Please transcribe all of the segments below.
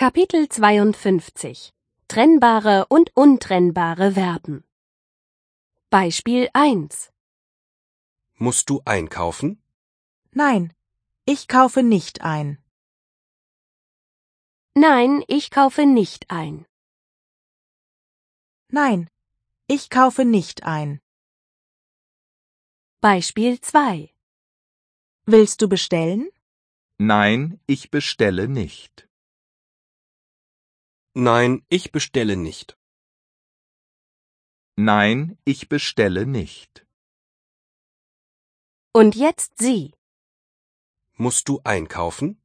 Kapitel 52 Trennbare und untrennbare Verben Beispiel 1 Musst du einkaufen? Nein, ich kaufe nicht ein. Nein, ich kaufe nicht ein. Nein, ich kaufe nicht ein. Beispiel 2 Willst du bestellen? Nein, ich bestelle nicht. Nein, ich bestelle nicht. Nein, ich bestelle nicht. Und jetzt Sie. Musst du einkaufen?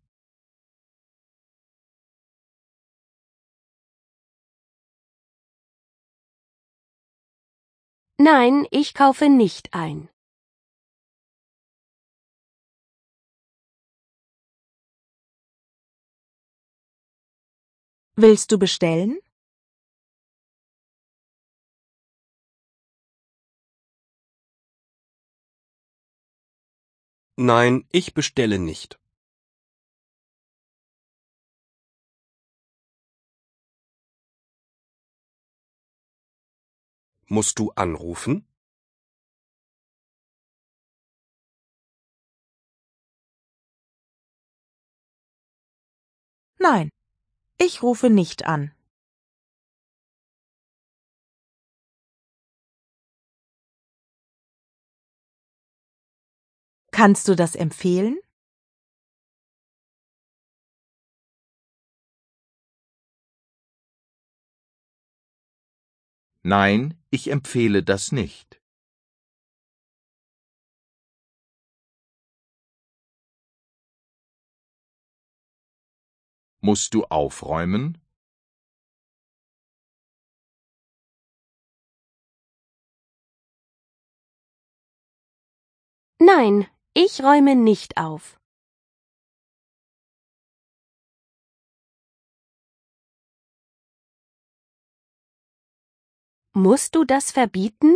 Nein, ich kaufe nicht ein. Willst du bestellen? Nein, ich bestelle nicht. Musst du anrufen? Nein, ich rufe nicht an. Kannst du das empfehlen? Nein, ich empfehle das nicht. Musst du aufräumen? Nein, ich räume nicht auf. Musst du das verbieten?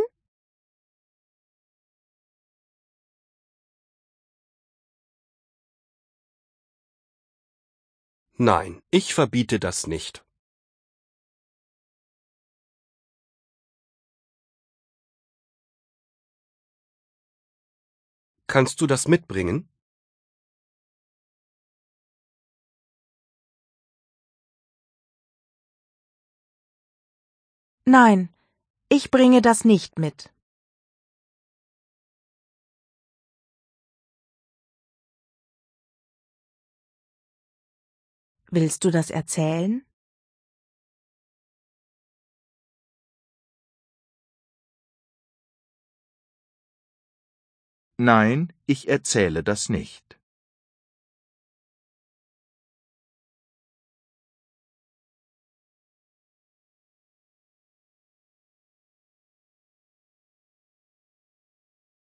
Nein, ich verbiete das nicht. Kannst du das mitbringen? Nein, ich bringe das nicht mit. Willst du das erzählen? Nein, ich erzähle das nicht.